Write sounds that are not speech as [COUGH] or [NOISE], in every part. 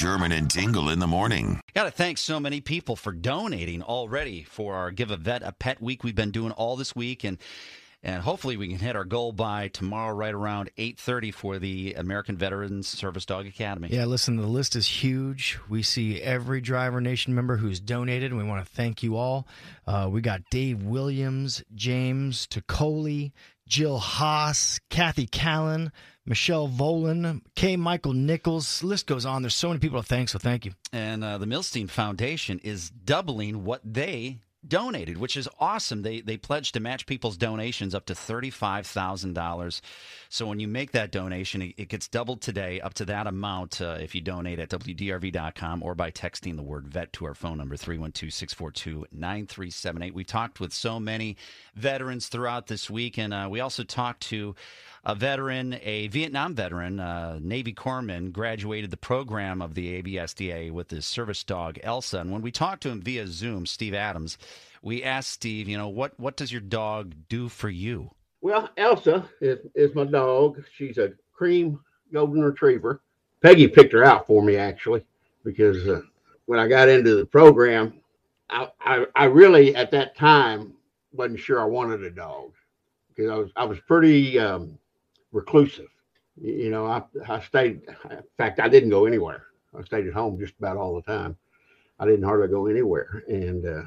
Sherman and Tingle in the morning. Got to thank so many people for donating already for our Give a Vet a Pet Week we've been doing all this week, and and hopefully we can hit our goal by tomorrow, right around eight thirty for the American Veterans Service Dog Academy. Yeah, listen, the list is huge. We see every Driver Nation member who's donated, and we want to thank you all. Uh, we got Dave Williams, James Tocoli, Jill Haas, Kathy Callan, Michelle Volan, K. Michael Nichols. List goes on. There's so many people to thank, so thank you. And uh, the Milstein Foundation is doubling what they donated, which is awesome. They they pledged to match people's donations up to thirty five thousand dollars. So when you make that donation, it, it gets doubled today up to that amount uh, if you donate at wdrv.com or by texting the word vet to our phone number 312-642-9378. We talked with so many veterans throughout this week, and uh, we also talked to a veteran, a Vietnam veteran, uh, Navy corpsman, graduated the program of the AVSDA with his service dog Elsa. And when we talked to him via Zoom, Steve Adams, we asked Steve, you know, what what does your dog do for you? Well, Elsa is, is my dog. She's a cream golden retriever. Peggy picked her out for me actually because uh, when I got into the program, I, I, I really at that time wasn't sure I wanted a dog because I was I was pretty um, reclusive. You know, I, I stayed, in fact, I didn't go anywhere. I stayed at home just about all the time. I didn't hardly go anywhere. And uh,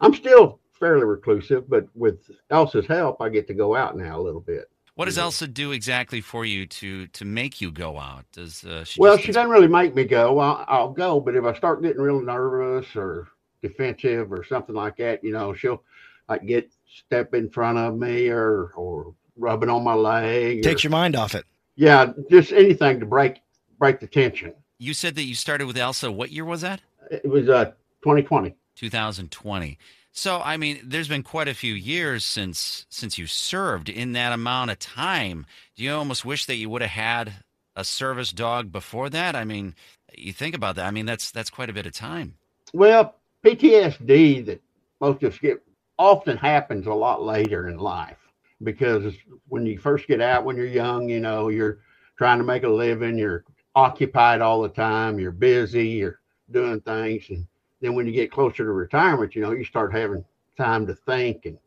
I'm still fairly reclusive, but with Elsa's help, I get to go out now a little bit. What does Elsa do exactly for you to to make you go out? Does uh, she? Well, she doesn't really make me go. I'll, I'll go, but if I start getting real nervous or defensive or something like that, you know, she'll like get step in front of me or or rubbing on my leg. Takes or, your mind off it. Yeah, just anything to break break the tension. You said that you started with Elsa. What year was that? It was uh 2020. 2020. So, I mean, there's been quite a few years since since you served. In that amount of time, do you almost wish that you would have had a service dog before that? I mean, you think about that. I mean, that's that's quite a bit of time. Well, PTSD that most of us get often happens a lot later in life because when you first get out when you're young, you know, you're trying to make a living, you're occupied all the time, you're busy, you're doing things. And then when you get closer to retirement, you know, you start having time to think and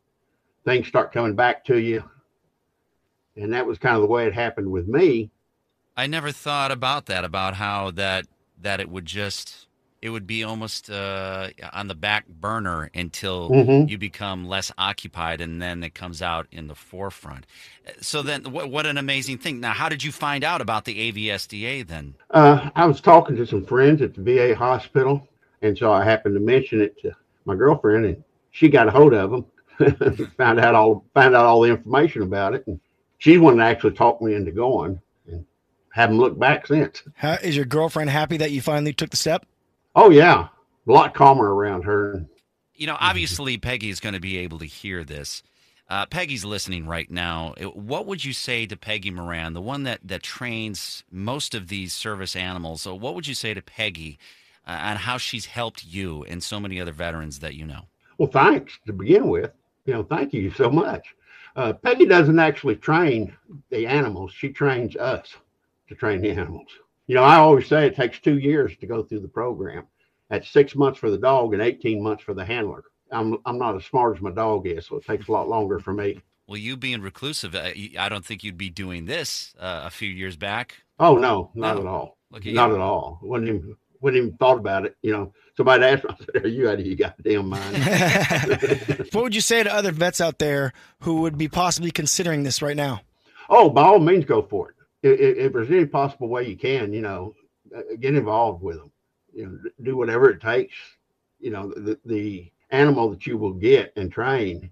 things start coming back to you. And that was kind of the way it happened with me. I never thought about that, about how that that it would just it would be almost uh, on the back burner until mm-hmm. you become less occupied and then it comes out in the forefront. So then, what, what an amazing thing. Now, how did you find out about the AVSDA then? Uh, I was talking to some friends at the VA hospital, and so I happened to mention it to my girlfriend, and she got a hold of them, [LAUGHS] found out all found out all the information about it, and she's one that actually talked me into going, and haven't looked back since. How, is your girlfriend happy that you finally took the step? Oh yeah, a lot calmer around her. You know, obviously Peggy is going to be able to hear this. Uh, Peggy's listening right now. What would you say to Peggy Moran, the one that, that trains most of these service animals? So what would you say to Peggy uh, on how she's helped you and so many other veterans that you know? Well, thanks to begin with. You know, thank you so much. Uh, Peggy doesn't actually train the animals; she trains us to train the animals you know, I always say it takes two years to go through the program. That's six months for the dog and 18 months for the handler. I'm, I'm not as smart as my dog is, so it takes a lot longer for me. Well, you being reclusive, uh, I don't think you'd be doing this uh, a few years back. Oh no, not no. at all. Look, Not you. at all. Wouldn't even wouldn't even thought about it. You know, somebody asked me, I said, "Are you out of your goddamn mind?" [LAUGHS] what would you say to other vets out there who would be possibly considering this right now? Oh, by all means, go for it if, if there's any possible way you can, you know, uh, get involved with them. You know, do whatever it takes. You know, the the animal that you will get and train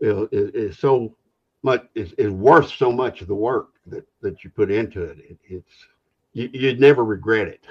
is, is so much is, is worth so much of the work that that you put into it. it it's you, would never regret it.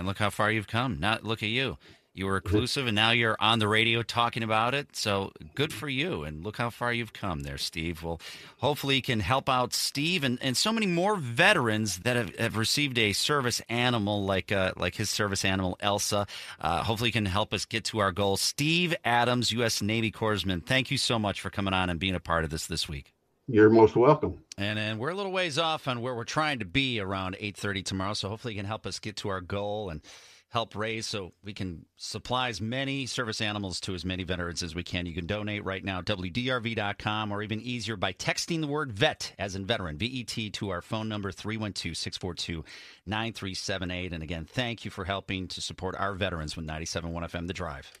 And look how far you've come. Now look at you. You were reclusive, and now you're on the radio talking about it. So good for you. And look how far you've come there, Steve. Well, hopefully, you can help out Steve and, and so many more veterans that have, have received a service animal like uh, like his service animal, Elsa. Uh, hopefully, you can help us get to our goal. Steve Adams, U.S. Navy Corpsman, thank you so much for coming on and being a part of this this week. You're most welcome. And then we're a little ways off on where we're trying to be around 8:30 tomorrow. So hopefully, you can help us get to our goal and help raise so we can supply as many service animals to as many veterans as we can. You can donate right now, WDRV.com, or even easier by texting the word VET, as in veteran, VET, to our phone number, 312 642 9378. And again, thank you for helping to support our veterans with 97.1 FM The Drive.